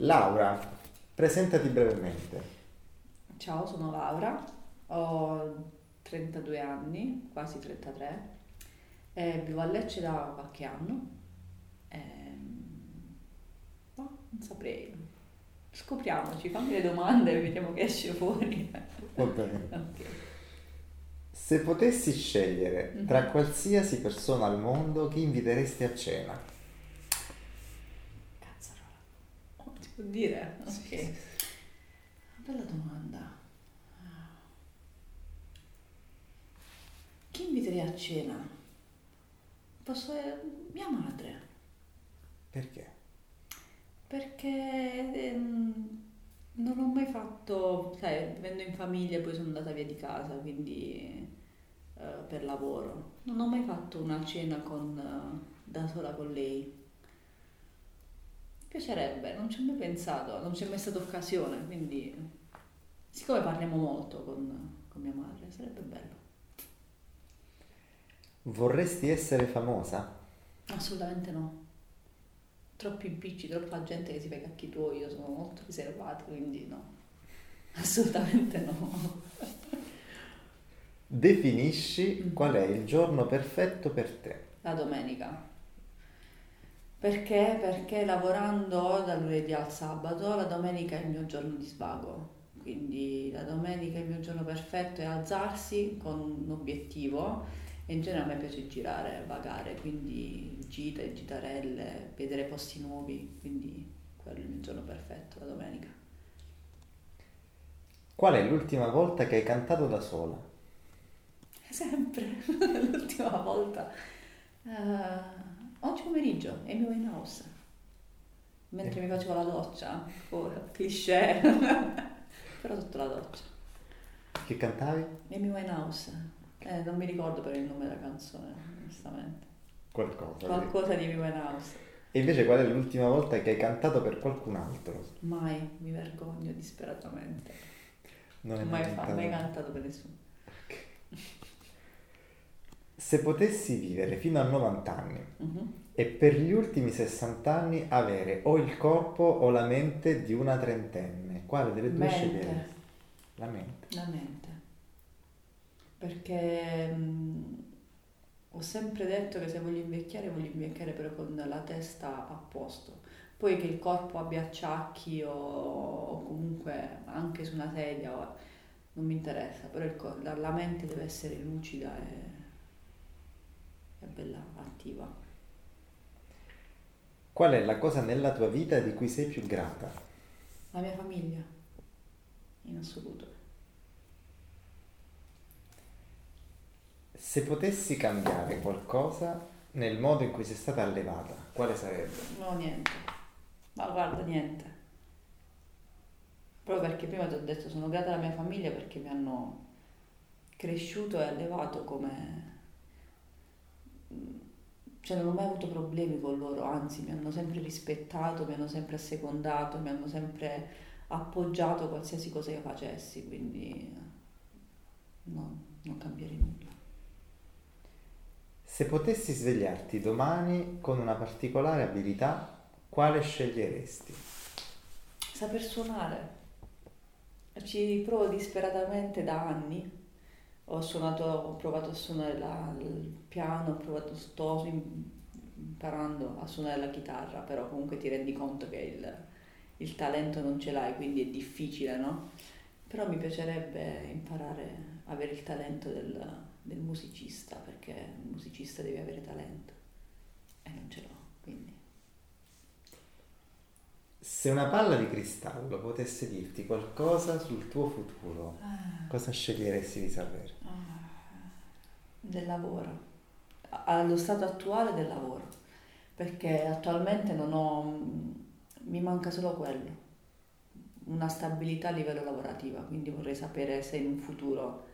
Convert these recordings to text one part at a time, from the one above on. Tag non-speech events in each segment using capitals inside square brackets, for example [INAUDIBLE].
Laura, presentati brevemente. Ciao, sono Laura, ho 32 anni, quasi 33, e vivo a Lecce da qualche anno. Ehm, no, non saprei. Scopriamoci, fammi le domande e [LAUGHS] vediamo che esce fuori. Va bene. [LAUGHS] Ok. Se potessi scegliere Mhm. tra qualsiasi persona al mondo, chi inviteresti a cena? Cazzarola. Oh, si può dire? Ok. Sì. Bella domanda. Chi inviterei a cena? Posso mia madre, Perché? perché ehm, non ho mai fatto, sai, vivendo in famiglia e poi sono andata via di casa, quindi eh, per lavoro. Non ho mai fatto una cena con, eh, da sola con lei. Piacerebbe, non ci ho mai pensato, non c'è mai stata occasione, quindi siccome parliamo molto con, con mia madre, sarebbe bello. Vorresti essere famosa? Assolutamente no. Troppi impicci, troppa gente che si fa i cacchi tuoi, io sono molto riservata, quindi no. [LAUGHS] Assolutamente no. Definisci qual è il giorno perfetto per te. La domenica. Perché? Perché lavorando dal lunedì al sabato, la domenica è il mio giorno di svago. Quindi la domenica è il mio giorno perfetto è alzarsi con un obiettivo e in genere a me piace girare, vagare, quindi gite, gitarelle, vedere posti nuovi, quindi quello è il mio giorno perfetto, la domenica. Qual è l'ultima volta che hai cantato da sola? Sempre, [LAUGHS] l'ultima volta. Eh, oggi pomeriggio, Amy Winehouse. Mentre mi facevo la doccia, oh, cliché, [LAUGHS] però sotto la doccia. Che cantavi? Amy Winehouse. Eh, non mi ricordo per il nome della canzone, onestamente. Qualcosa. Qualcosa di Amy Winehouse. E invece qual è l'ultima volta che hai cantato per qualcun altro? Mai, mi vergogno disperatamente. Non Non mai fa- mai cantato per nessuno. Se potessi vivere fino a 90 anni Mhm. e per gli ultimi 60 anni avere o il corpo o la mente di una trentenne, quale delle due Mente. sceglieresti? La mente. La mente. Perché mh, ho sempre detto che se voglio invecchiare, voglio invecchiare però con la testa a posto. Poi che il corpo abbia acciacchi o, o comunque anche su una sedia, non mi interessa, però il la, la mente deve essere lucida e, e bella attiva. Qual è la cosa nella tua vita di cui sei più grata? La mia famiglia, in assoluto. Se potessi cambiare qualcosa nel modo in cui sei stata allevata, quale sarebbe? No, niente. Ma guarda, niente. Proprio perché prima ti ho detto, sono grata alla mia famiglia perché mi hanno cresciuto e allevato come... Cioè non ho mai avuto problemi con loro, anzi mi hanno sempre rispettato, mi hanno sempre assecondato, mi hanno sempre appoggiato qualsiasi cosa io facessi, quindi no, non cambierei nulla. Se potessi svegliarti domani con una particolare abilità, quale sceglieresti? Saper suonare. Ci provo disperatamente da anni. Ho suonato, ho provato a suonare la- il piano, ho provato, sto im- imparando a suonare la chitarra, però comunque ti rendi conto che il, il talento non ce l'hai, quindi è difficile, no? Però mi piacerebbe imparare a avere il talento del, del musicista, perché il musicista deve avere talento e non ce l'ho, quindi. Se una palla di cristallo potesse dirti qualcosa sul tuo futuro, Ah. cosa sceglieresti di sapere? Del lavoro, allo stato attuale del lavoro, perché attualmente non ho, mi manca solo quello, una stabilità a livello lavorativo, quindi vorrei sapere se in un futuro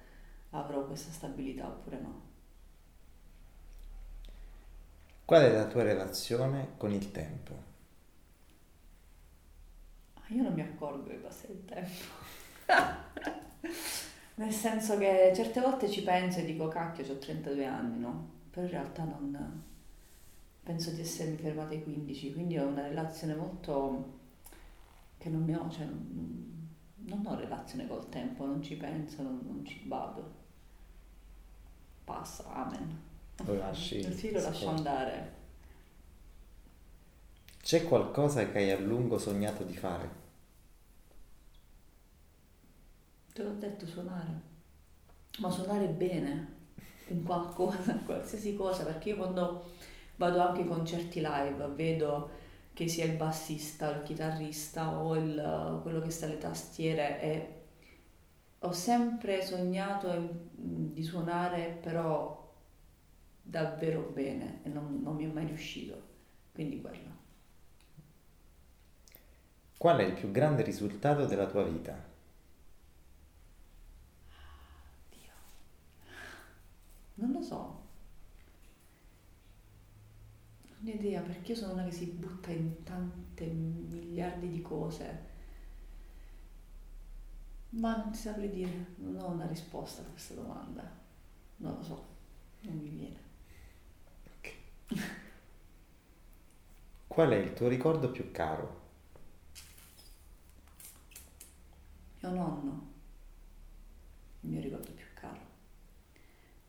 avrò questa stabilità oppure no. Qual è la tua relazione con il tempo? Ah, Io non mi accorgo che passa il tempo. [LAUGHS] Nel senso che certe volte ci penso e dico, cacchio, ho 32 anni, no? Però in realtà non... Penso di essermi fermata ai 15, quindi ho una relazione molto che non ne ho, cioè non, ho relazione col tempo, non ci penso, non, non ci vado. Passa, amen. Lo lasci? [LAUGHS] Sì, lo lascio andare. C'è qualcosa che hai a lungo sognato di fare? Te l'ho detto suonare, ma suonare bene in qualcosa, [LAUGHS] qualsiasi cosa, perché io quando vado anche ai concerti live vedo che sia il bassista, il chitarrista o il, quello che sta alle tastiere e ho sempre sognato di suonare però davvero bene e non, non mi è mai riuscito, quindi quello. Qual è il più grande risultato della tua vita? Dio. Non lo so. Non ho idea perché io sono una che si butta in tante miliardi di cose. Ma non ti saprei dire, non ho una risposta a questa domanda. Non lo so, non mi viene. Okay. Qual è il tuo ricordo più caro? Mio nonno, il mio ricordo più caro,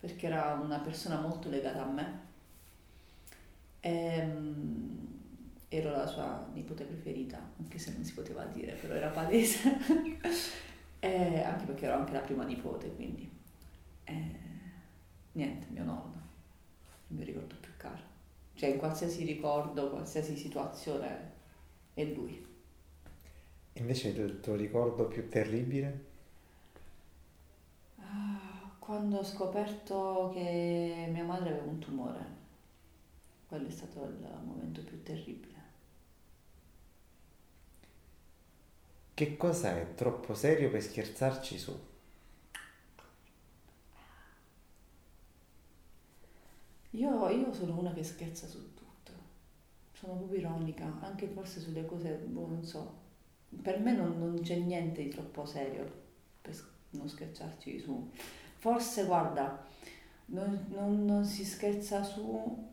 perché era una persona molto legata a me e, ehm, ero la sua nipote preferita, anche se non si poteva dire, però era palese, [LAUGHS] e anche perché ero anche la prima nipote, quindi e, niente, mio nonno, il mio ricordo più caro. Cioè in qualsiasi ricordo, qualsiasi situazione è lui. Invece il tuo ricordo più terribile? Ah, quando ho scoperto che mia madre aveva un tumore quello è stato il momento più terribile. Che cosa è troppo serio per scherzarci su? Io, io sono una che scherza su tutto, sono proprio ironica, anche forse sulle cose, boh, non so. Per me non, non c'è niente di troppo serio per non scherzarci su. Forse, guarda, non, non, non si scherza su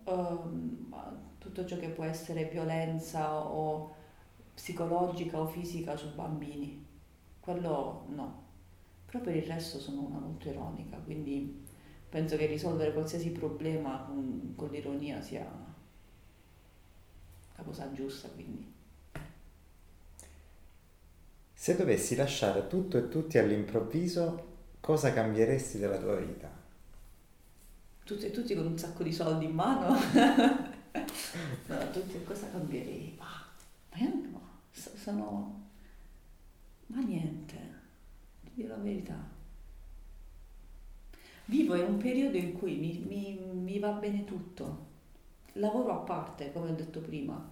um, tutto ciò che può essere violenza o psicologica o fisica su bambini. Quello no. Però per il resto sono una molto ironica, quindi penso che risolvere qualsiasi problema con, con l'ironia sia la cosa giusta, quindi. Se dovessi lasciare tutto e tutti all'improvviso, cosa cambieresti della tua vita? tutti e tutti con un sacco di soldi in mano. [LAUGHS] no, tutti, cosa cambierei? Ma, ma io no, sono... Ma niente, dico la verità. Vivo in un periodo in cui mi, mi, mi va bene tutto. Lavoro a parte, come ho detto prima.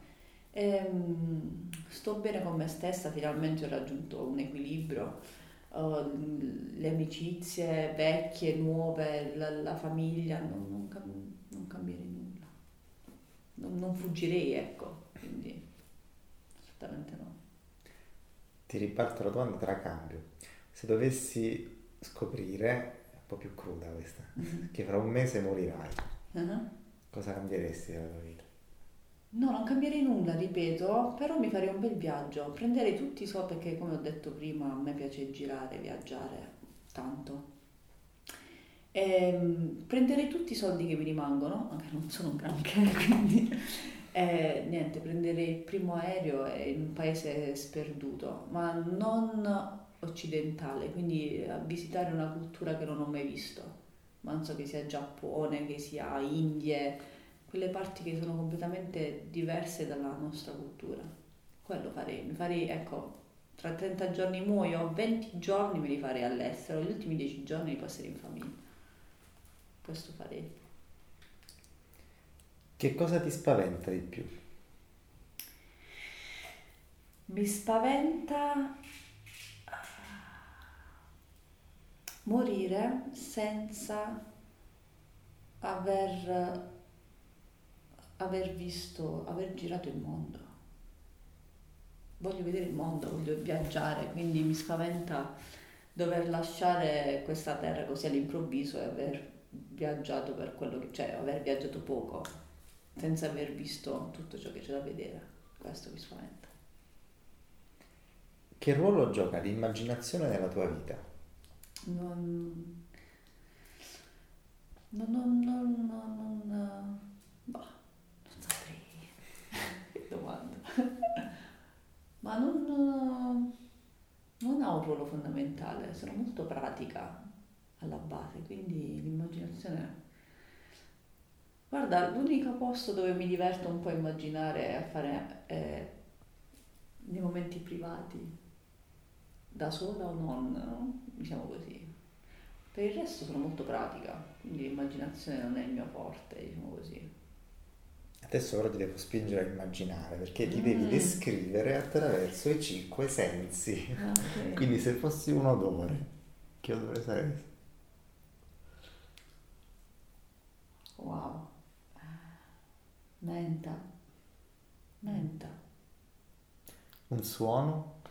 Ehm, sto bene con me stessa, finalmente ho raggiunto un equilibrio uh, le amicizie vecchie, nuove, la, la famiglia, non, non, cam- non, cambierei nulla. Non, non fuggirei, ecco, quindi assolutamente no. Ti riparto la domanda tra cambio. Se dovessi scoprire, è un po' più cruda questa, mm-hmm. che fra un mese morirai, uh-huh. cosa cambieresti nella tua vita? No, non cambierei nulla, ripeto, però mi farei un bel viaggio. Prenderei tutti i soldi perché, come ho detto prima, a me piace girare, viaggiare tanto. E, ehm, prenderei tutti i soldi che mi rimangono, anche non sono un granché, [LAUGHS] quindi e, niente, prenderei il primo aereo in un paese sperduto, ma non occidentale, quindi a visitare una cultura che non ho mai visto. Non so che sia Giappone, che sia Indie quelle parti che sono completamente diverse dalla nostra cultura. Quello farei, mi farei, ecco, tra 30 giorni muoio, 20 giorni me li farei all'estero, gli ultimi 10 giorni li passerei in famiglia. Questo farei. Che cosa ti spaventa di più? Mi spaventa morire senza aver aver visto, aver girato il mondo. Voglio vedere il mondo, voglio viaggiare, quindi mi spaventa dover lasciare questa terra così all'improvviso e aver viaggiato per quello che c'è, aver viaggiato poco, senza aver visto tutto ciò che c'è da vedere. Questo mi spaventa. Che ruolo gioca l'immaginazione nella tua vita? Non... Non, non, non, non, non, saprei domanda. [LAUGHS] Ma non, non ha un ruolo fondamentale, sono molto pratica alla base, quindi l'immaginazione... Guarda, l'unico posto dove mi diverto un po' a immaginare a fare è nei momenti privati, da sola o non, diciamo così. Per il resto sono molto pratica, quindi l'immaginazione non è il mio forte, diciamo così. Adesso però ti devo spingere a immaginare perché ti mm. devi descrivere attraverso i cinque sensi. Ah, okay. Quindi se fossi un odore, che odore saresti? Wow. Menta. Menta. Un suono?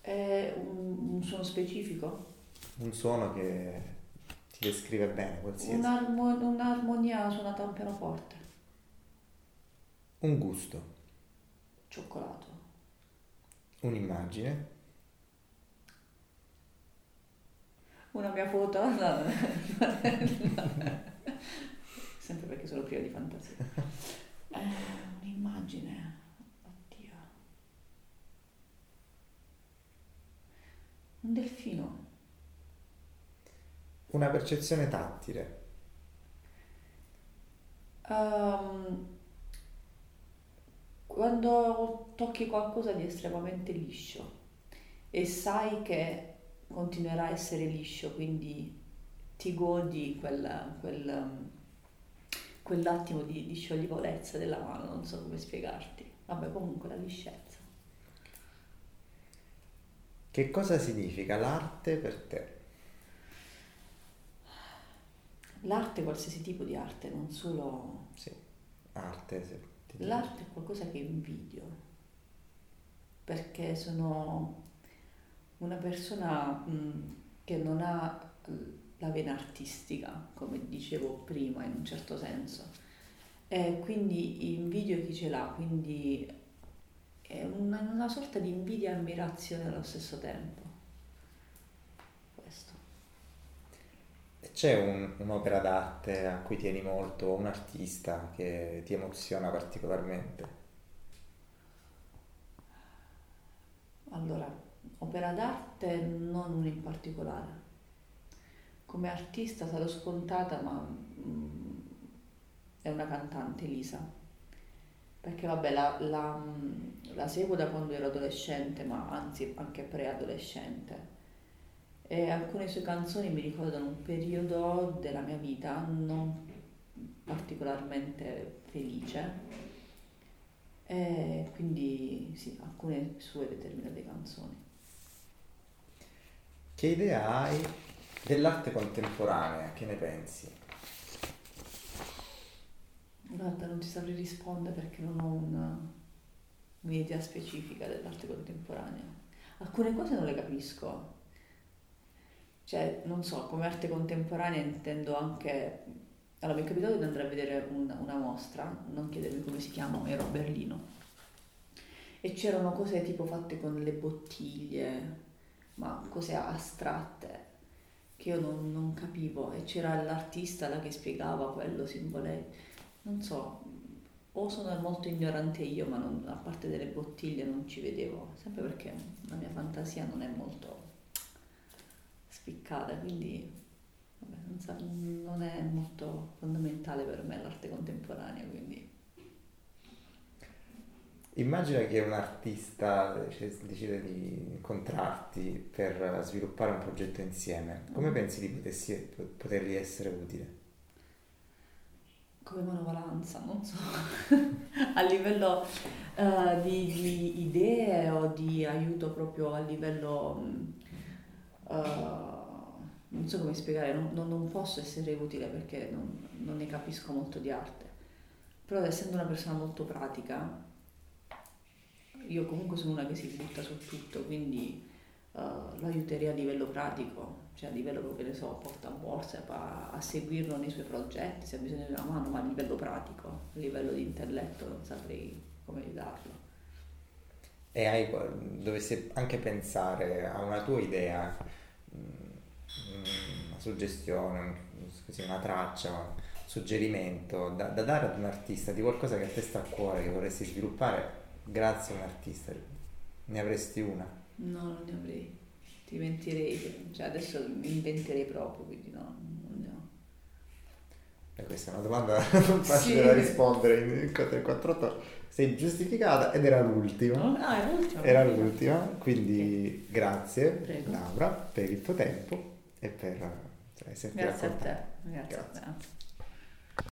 È un, un suono specifico? Un suono che descrive bene qualsiasi. Un'armo- un'armonia suonata a un pianoforte. Un gusto. Cioccolato. Un'immagine. Una mia foto. [LAUGHS] [LAUGHS] Sempre perché sono priva di fantasia. Eh, un'immagine. Oddio. Un delfino. Una percezione tattile. Um, quando tocchi qualcosa di estremamente liscio e sai che continuerà a essere liscio, quindi ti godi quel, quel, quell'attimo di, di scioglievolezza della mano, non so come spiegarti. Vabbè, comunque la liscezza. Che cosa significa l'arte per te? L'arte, qualsiasi tipo di arte, non solo... Sì, arte. Sì. L'arte è qualcosa che invidio, perché sono una persona mh, che non ha la vena artistica, come dicevo prima in un certo senso, e quindi invidio chi ce l'ha, quindi è una, una sorta di invidia e ammirazione allo stesso tempo. C'è un, un'opera d'arte a cui tieni molto, un artista che ti emoziona particolarmente? Allora, opera d'arte non una in particolare. Come artista sarò scontata, ma mm, è una cantante, Lisa. Perché vabbè, la, la, mm, la seguo da quando ero adolescente, ma anzi anche preadolescente e alcune sue canzoni mi ricordano un periodo della mia vita non particolarmente felice e quindi sì, alcune sue determinate canzoni. Che idea hai dell'arte contemporanea? Che ne pensi? Guarda, non ti saprei rispondere perché non ho una, un'idea specifica dell'arte contemporanea. Alcune cose non le capisco, cioè, non so, come arte contemporanea intendo anche... Allora, mi è capitato di andare a vedere un, una mostra, non chiedermi come si chiama, ero a Berlino, e c'erano cose tipo fatte con le bottiglie, ma cose astratte che io non, non capivo. E c'era l'artista là che spiegava quello, simbole, non so, o sono molto ignorante io, ma non, a parte delle bottiglie non ci vedevo, sempre perché la mia fantasia non è molto spiccata, quindi vabbè, non, sa, non, è molto fondamentale per me l'arte contemporanea. Quindi. Immagina che un artista decide di incontrarti per sviluppare un progetto insieme, come mm. pensi di potessi, potergli essere utile? Come manovalanza, non so, [LAUGHS] a livello uh, di, di, idee o di aiuto proprio a livello uh, non so come spiegare, non, non, non posso essere utile perché non, non, ne capisco molto di arte, però essendo una persona molto pratica, io comunque sono una che si butta su tutto, quindi uh, lo aiuterei a livello pratico, cioè a livello proprio, ne so, porta borsa a, a seguirlo nei suoi progetti, se ha bisogno di una mano, ma a livello pratico, a livello di intelletto non saprei come aiutarlo. e hai, dovessi anche pensare a una tua idea, una suggestione, una traccia, un suggerimento da, da dare ad un artista di qualcosa che a te sta a cuore, che vorresti sviluppare grazie a un artista, ne avresti una? No, non ne avrei, ti mentirei, cioè adesso mi inventerei proprio, quindi no, non ne ho. E questa è una domanda non [LAUGHS] facile sì. da rispondere in 448 sei giustificata ed era l'ultima. Ah, era l'ultima. Era l'ultima, quindi grazie Prego. Laura per il tuo tempo e per cioè, esserti Grazie a te. Grazie. grazie. A te.